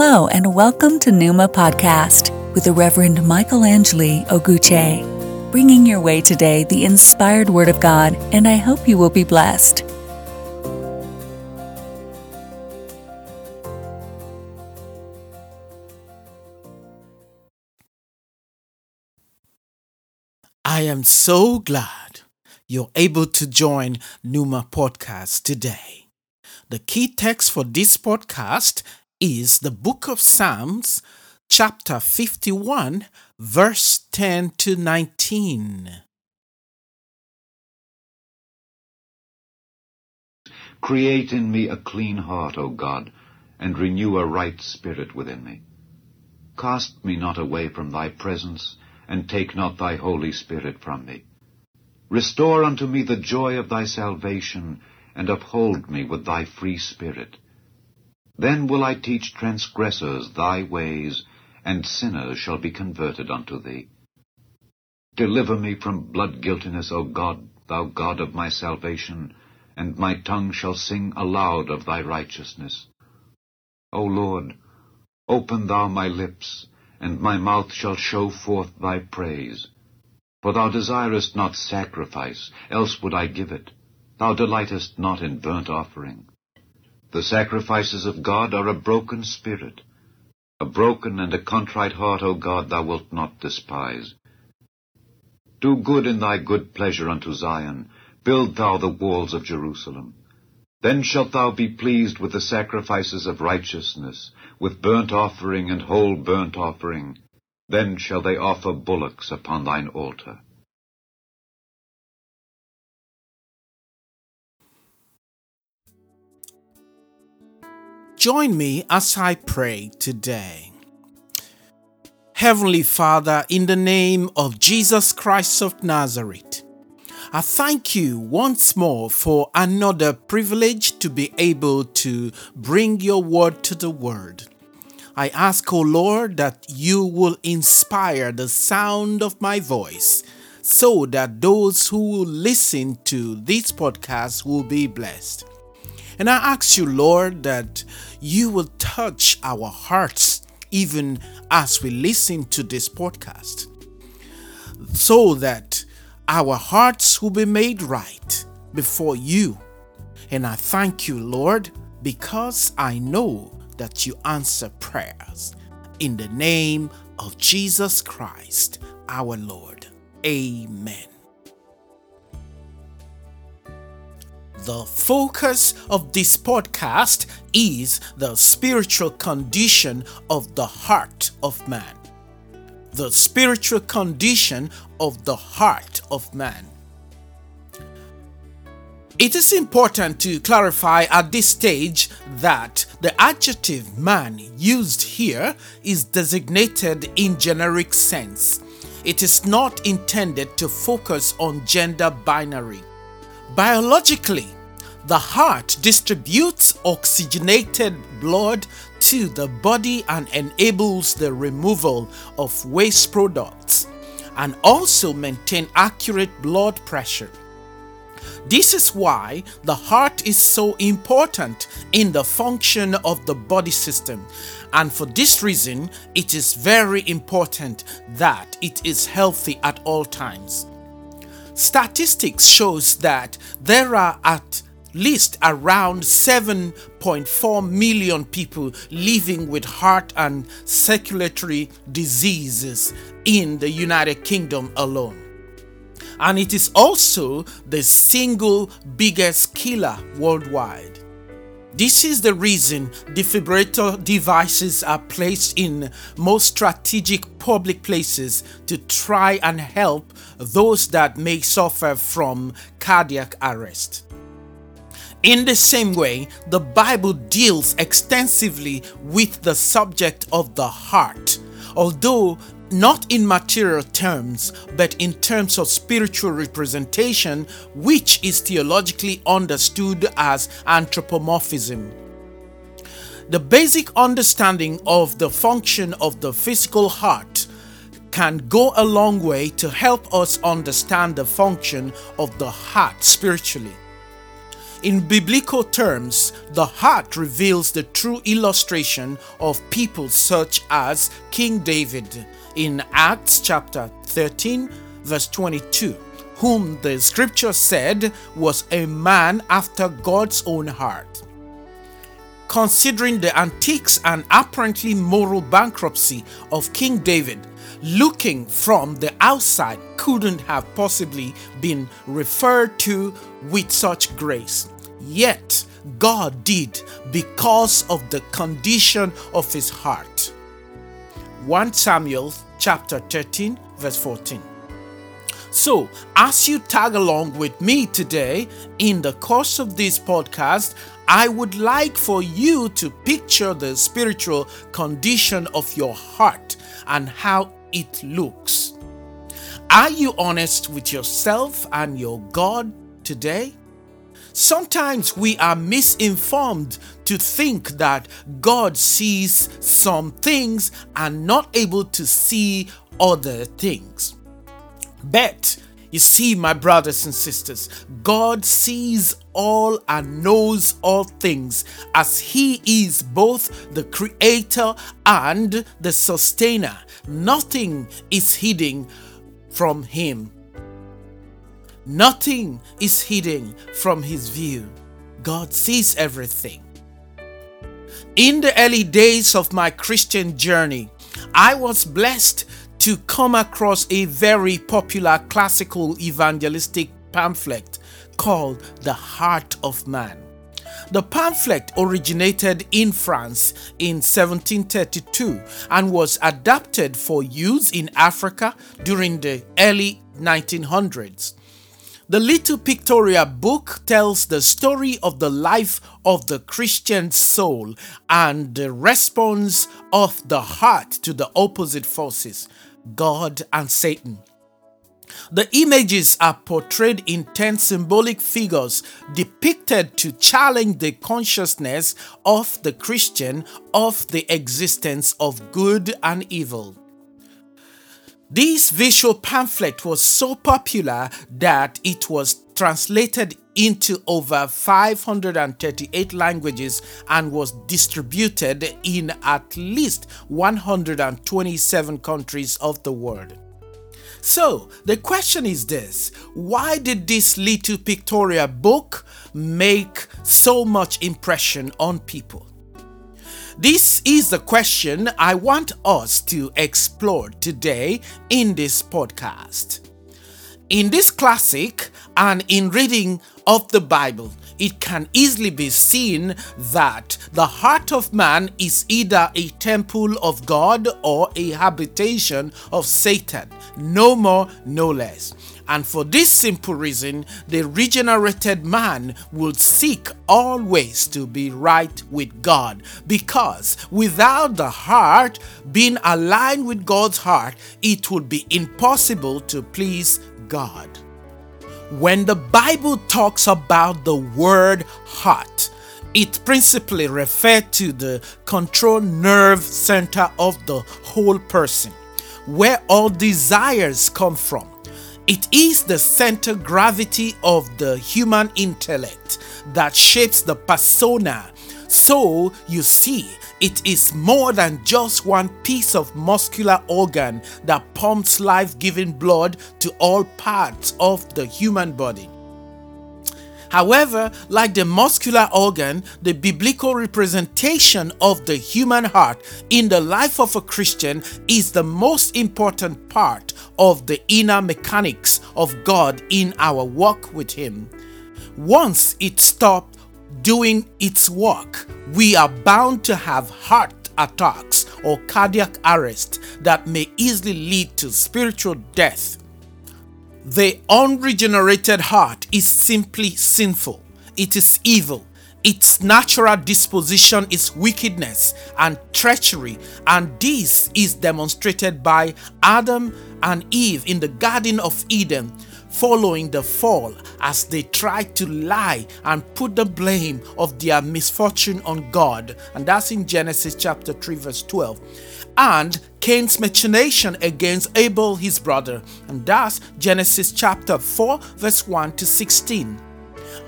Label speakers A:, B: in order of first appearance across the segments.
A: Hello, and welcome to Numa Podcast with the Reverend Michael Angeli Oguche, bringing your way today the inspired Word of God, and I hope you will be blessed.
B: I am so glad you're able to join Numa Podcast today. The key text for this podcast is the book of Psalms, chapter 51, verse 10 to 19.
C: Create in me a clean heart, O God, and renew a right spirit within me. Cast me not away from thy presence, and take not thy Holy Spirit from me. Restore unto me the joy of thy salvation, and uphold me with thy free spirit. Then will I teach transgressors thy ways, and sinners shall be converted unto thee. Deliver me from blood guiltiness, O God, thou God of my salvation, and my tongue shall sing aloud of thy righteousness. O Lord, open thou my lips, and my mouth shall show forth thy praise. For thou desirest not sacrifice, else would I give it. Thou delightest not in burnt offering. The sacrifices of God are a broken spirit. A broken and a contrite heart, O God, thou wilt not despise. Do good in thy good pleasure unto Zion. Build thou the walls of Jerusalem. Then shalt thou be pleased with the sacrifices of righteousness, with burnt offering and whole burnt offering. Then shall they offer bullocks upon thine altar.
B: Join me as I pray today. Heavenly Father, in the name of Jesus Christ of Nazareth, I thank you once more for another privilege to be able to bring your word to the world. I ask, O oh Lord, that you will inspire the sound of my voice so that those who listen to this podcast will be blessed. And I ask you, Lord, that you will touch our hearts even as we listen to this podcast, so that our hearts will be made right before you. And I thank you, Lord, because I know that you answer prayers. In the name of Jesus Christ, our Lord. Amen. The focus of this podcast is the spiritual condition of the heart of man. The spiritual condition of the heart of man. It is important to clarify at this stage that the adjective man used here is designated in generic sense. It is not intended to focus on gender binary. Biologically, the heart distributes oxygenated blood to the body and enables the removal of waste products and also maintain accurate blood pressure. This is why the heart is so important in the function of the body system. And for this reason, it is very important that it is healthy at all times. Statistics shows that there are at least around 7.4 million people living with heart and circulatory diseases in the United Kingdom alone. And it is also the single biggest killer worldwide. This is the reason defibrillator devices are placed in most strategic public places to try and help those that may suffer from cardiac arrest. In the same way, the Bible deals extensively with the subject of the heart, although not in material terms, but in terms of spiritual representation, which is theologically understood as anthropomorphism. The basic understanding of the function of the physical heart can go a long way to help us understand the function of the heart spiritually. In biblical terms, the heart reveals the true illustration of people such as King David in Acts chapter 13, verse 22, whom the scripture said was a man after God's own heart. Considering the antiques and apparently moral bankruptcy of King David, looking from the outside couldn't have possibly been referred to with such grace. Yet, God did because of the condition of his heart. 1 Samuel chapter 13, verse 14. So, as you tag along with me today in the course of this podcast, I would like for you to picture the spiritual condition of your heart and how it looks. Are you honest with yourself and your God today? Sometimes we are misinformed to think that God sees some things and not able to see other things. But you see, my brothers and sisters, God sees all and knows all things as He is both the creator and the sustainer. Nothing is hidden from Him. Nothing is hidden from His view. God sees everything. In the early days of my Christian journey, I was blessed to come across a very popular classical evangelistic pamphlet called The Heart of Man. The pamphlet originated in France in 1732 and was adapted for use in Africa during the early 1900s. The Little Pictorial book tells the story of the life of the Christian soul and the response of the heart to the opposite forces, God and Satan. The images are portrayed in 10 symbolic figures depicted to challenge the consciousness of the Christian of the existence of good and evil. This visual pamphlet was so popular that it was translated into over 538 languages and was distributed in at least 127 countries of the world. So, the question is this why did this little pictorial book make so much impression on people? This is the question I want us to explore today in this podcast. In this classic and in reading of the Bible, it can easily be seen that the heart of man is either a temple of God or a habitation of Satan, no more, no less. And for this simple reason, the regenerated man will seek always to be right with God. Because without the heart being aligned with God's heart, it would be impossible to please God. When the Bible talks about the word heart, it principally refers to the control nerve center of the whole person, where all desires come from. It is the center gravity of the human intellect that shapes the persona. So, you see, it is more than just one piece of muscular organ that pumps life giving blood to all parts of the human body. However, like the muscular organ, the biblical representation of the human heart in the life of a Christian is the most important part of the inner mechanics of God in our walk with Him. Once it stopped doing its work, we are bound to have heart attacks or cardiac arrest that may easily lead to spiritual death. The unregenerated heart is simply sinful, it is evil. Its natural disposition is wickedness and treachery, and this is demonstrated by Adam and Eve in the Garden of Eden following the fall as they tried to lie and put the blame of their misfortune on God. And that's in Genesis chapter 3, verse 12. And Cain's machination against Abel, his brother. And that's Genesis chapter 4, verse 1 to 16.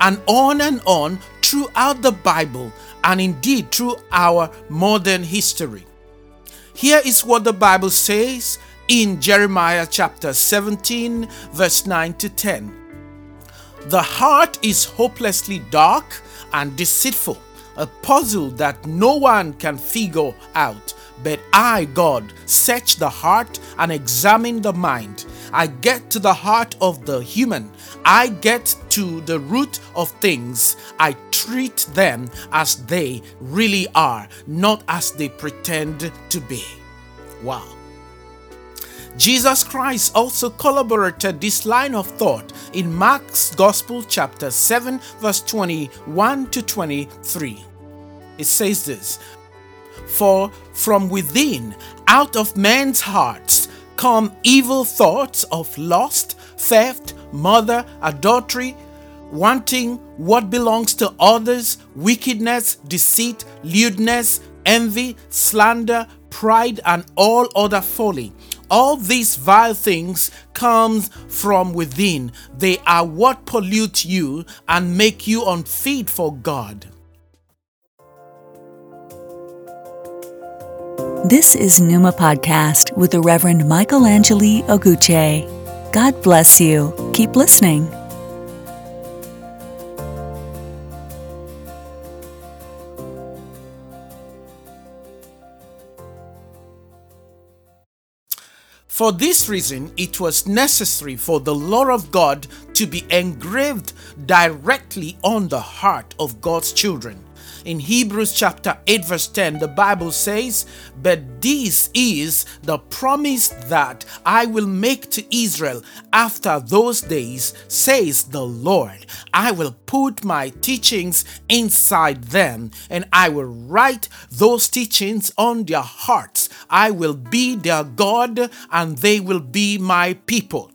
B: And on and on throughout the Bible, and indeed through our modern history. Here is what the Bible says in Jeremiah chapter 17, verse 9 to 10. The heart is hopelessly dark and deceitful, a puzzle that no one can figure out. But I, God, search the heart and examine the mind. I get to the heart of the human. I get to the root of things. I treat them as they really are, not as they pretend to be. Wow. Jesus Christ also collaborated this line of thought in Mark's Gospel, chapter 7, verse 21 to 23. It says this For from within, out of men's hearts, come evil thoughts of lust, theft, murder, adultery, wanting what belongs to others, wickedness, deceit, lewdness, envy, slander, pride, and all other folly. All these vile things come from within. They are what pollute you and make you unfit for God.
A: This is Numa Podcast with the Reverend Michael Angeli Oguche. God bless you. Keep listening.
B: For this reason, it was necessary for the law of God to be engraved directly on the heart of God's children. In Hebrews chapter 8, verse 10, the Bible says, But this is the promise that I will make to Israel after those days, says the Lord. I will put my teachings inside them, and I will write those teachings on their hearts. I will be their God, and they will be my people.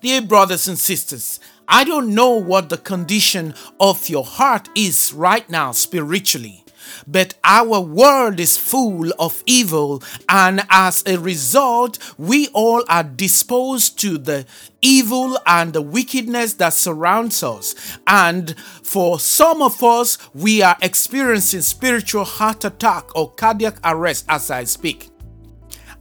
B: Dear brothers and sisters, I don't know what the condition of your heart is right now spiritually. But our world is full of evil, and as a result, we all are disposed to the evil and the wickedness that surrounds us. And for some of us, we are experiencing spiritual heart attack or cardiac arrest as I speak.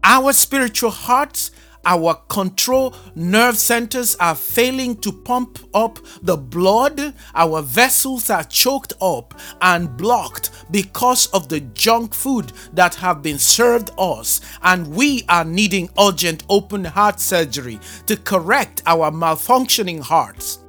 B: Our spiritual hearts our control nerve centers are failing to pump up the blood. Our vessels are choked up and blocked because of the junk food that have been served us. And we are needing urgent open heart surgery to correct our malfunctioning hearts.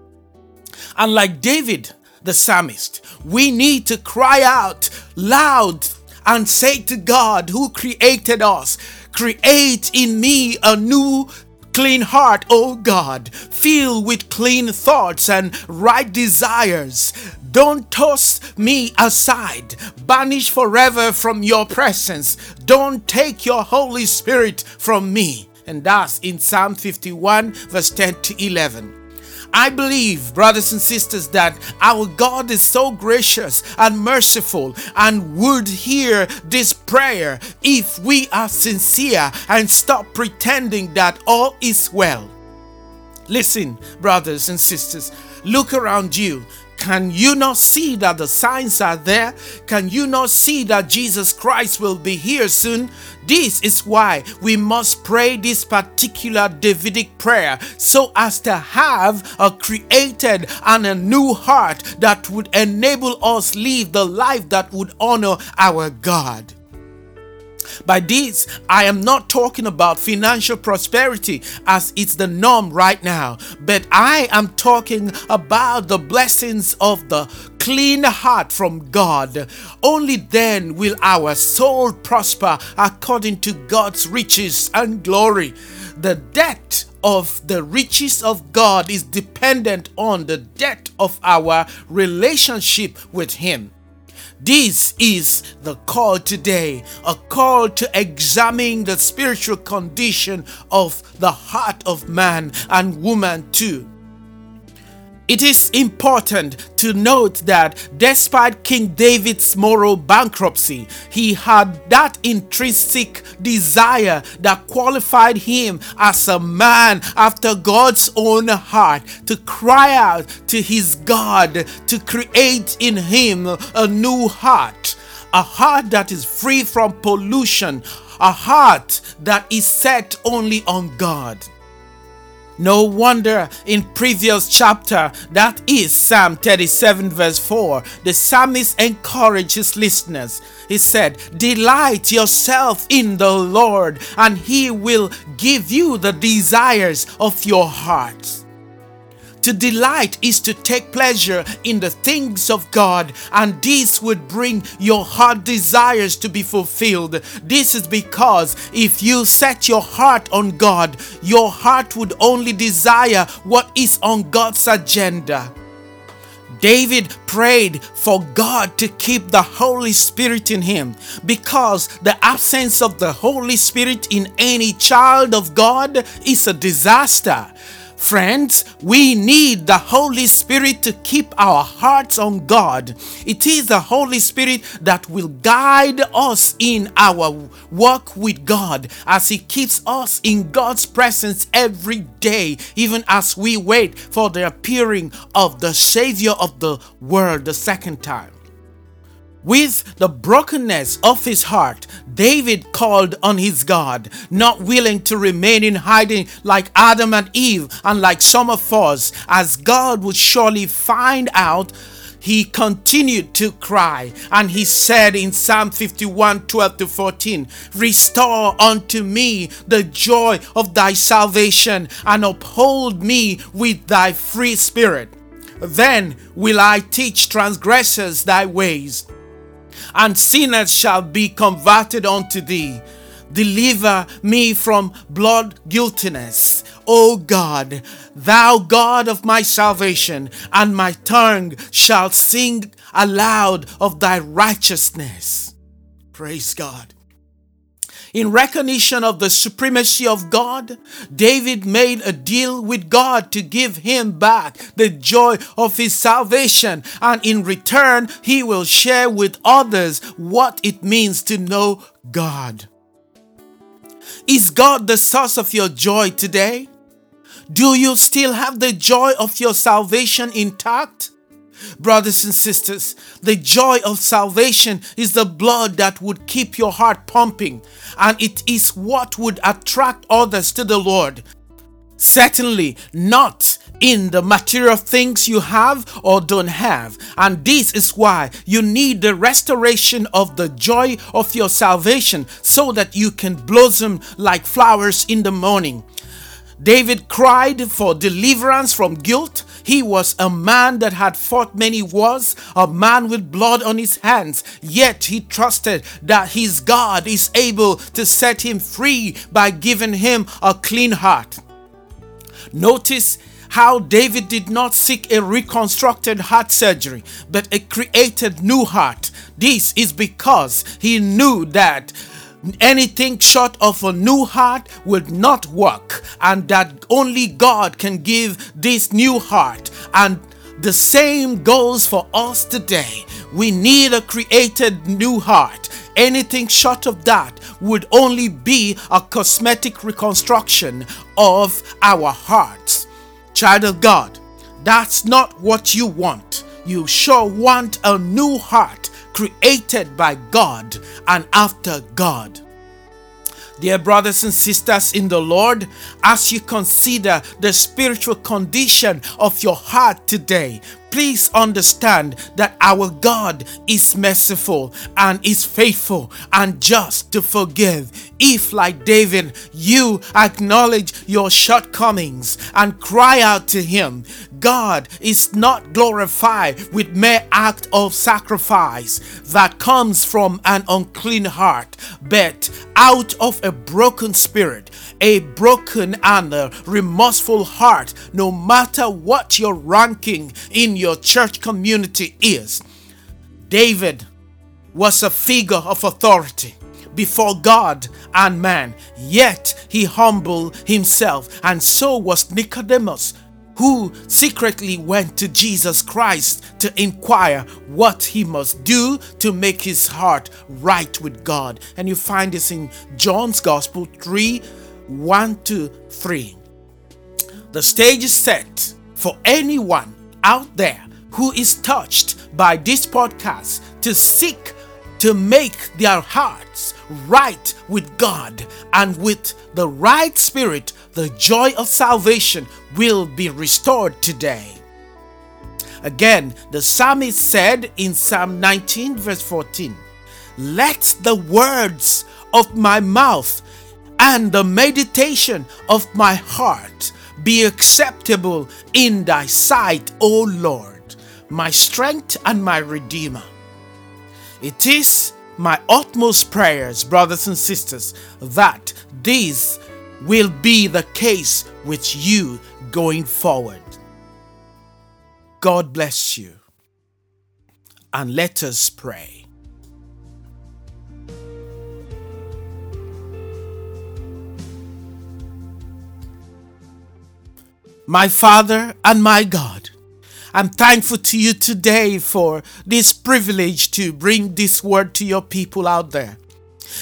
B: And like David, the psalmist, we need to cry out loud and say to God who created us, Create in me a new clean heart, O God, filled with clean thoughts and right desires. Don't toss me aside, banish forever from your presence. Don't take your Holy Spirit from me. And that's in Psalm 51, verse 10 to 11. I believe, brothers and sisters, that our God is so gracious and merciful and would hear this prayer if we are sincere and stop pretending that all is well. Listen, brothers and sisters, look around you. Can you not see that the signs are there? Can you not see that Jesus Christ will be here soon? This is why we must pray this particular Davidic prayer so as to have a created and a new heart that would enable us live the life that would honor our God. By this, I am not talking about financial prosperity as it's the norm right now, but I am talking about the blessings of the clean heart from God. Only then will our soul prosper according to God's riches and glory. The debt of the riches of God is dependent on the debt of our relationship with Him. This is the call today, a call to examine the spiritual condition of the heart of man and woman too. It is important to note that despite King David's moral bankruptcy, he had that intrinsic desire that qualified him as a man after God's own heart to cry out to his God to create in him a new heart, a heart that is free from pollution, a heart that is set only on God. No wonder in previous chapter, that is Psalm 37 verse 4, the psalmist encouraged his listeners. He said, Delight yourself in the Lord, and he will give you the desires of your heart. To delight is to take pleasure in the things of God, and this would bring your heart desires to be fulfilled. This is because if you set your heart on God, your heart would only desire what is on God's agenda. David prayed for God to keep the Holy Spirit in him because the absence of the Holy Spirit in any child of God is a disaster. Friends, we need the Holy Spirit to keep our hearts on God. It is the Holy Spirit that will guide us in our work with God as He keeps us in God's presence every day, even as we wait for the appearing of the Savior of the world the second time. With the brokenness of his heart, David called on his God, not willing to remain in hiding like Adam and Eve and like some of us, as God would surely find out. He continued to cry, and he said in Psalm 51 12 to 14, Restore unto me the joy of thy salvation, and uphold me with thy free spirit. Then will I teach transgressors thy ways and sinners shall be converted unto thee. Deliver me from blood guiltiness, O God, thou God of my salvation, and my tongue shall sing aloud of thy righteousness. Praise God. In recognition of the supremacy of God, David made a deal with God to give him back the joy of his salvation, and in return, he will share with others what it means to know God. Is God the source of your joy today? Do you still have the joy of your salvation intact? Brothers and sisters, the joy of salvation is the blood that would keep your heart pumping, and it is what would attract others to the Lord. Certainly not in the material things you have or don't have. And this is why you need the restoration of the joy of your salvation so that you can blossom like flowers in the morning. David cried for deliverance from guilt. He was a man that had fought many wars, a man with blood on his hands, yet he trusted that his God is able to set him free by giving him a clean heart. Notice how David did not seek a reconstructed heart surgery, but a created new heart. This is because he knew that anything short of a new heart will not work, and that only God can give this new heart. And the same goes for us today. We need a created new heart. Anything short of that would only be a cosmetic reconstruction of our hearts. Child of God, that's not what you want. You sure want a new heart created by God and after God. Dear brothers and sisters in the Lord, as you consider the spiritual condition of your heart today, please understand that our God is merciful and is faithful and just to forgive. If, like David, you acknowledge your shortcomings and cry out to Him, God is not glorified with mere act of sacrifice that comes from an unclean heart, but out of a broken spirit, a broken and a remorseful heart, no matter what your ranking in your church community is. David was a figure of authority before God and man, yet he humbled himself, and so was Nicodemus, who secretly went to Jesus Christ to inquire what he must do to make his heart right with God. And you find this in John's Gospel 3 1 to 3. The stage is set for anyone out there who is touched by this podcast to seek to make their hearts right with God and with the right spirit, the joy of salvation will be restored today. Again, the psalmist said in Psalm 19, verse 14, Let the words of my mouth and the meditation of my heart be acceptable in thy sight, O Lord, my strength and my redeemer. It is my utmost prayers, brothers and sisters, that this will be the case with you going forward. God bless you. And let us pray. My Father and my God, I'm thankful to you today for this privilege to bring this word to your people out there.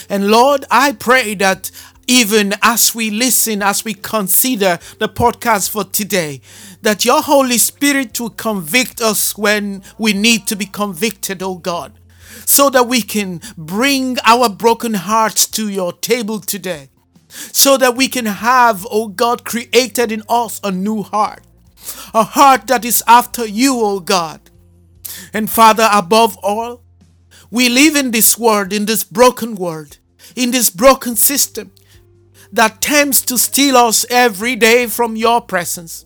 B: And Lord, I pray that even as we listen, as we consider the podcast for today, that your Holy Spirit will convict us when we need to be convicted, oh God, so that we can bring our broken hearts to your table today so that we can have, O God, created in us a new heart, a heart that is after you, O God. And Father, above all, we live in this world, in this broken world, in this broken system that tends to steal us every day from your presence.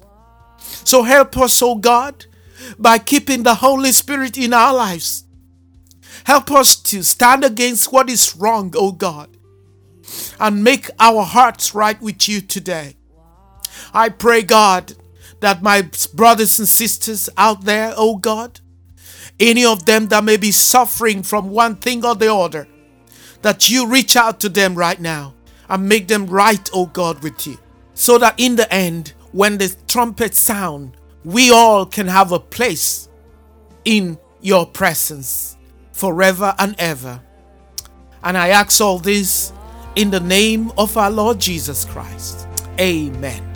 B: So help us, O God, by keeping the Holy Spirit in our lives. Help us to stand against what is wrong, O God and make our hearts right with you today. I pray, God, that my brothers and sisters out there, oh God, any of them that may be suffering from one thing or the other, that you reach out to them right now and make them right, oh God, with you. So that in the end, when the trumpet sound, we all can have a place in your presence forever and ever. And I ask all this in the name of our Lord Jesus Christ. Amen.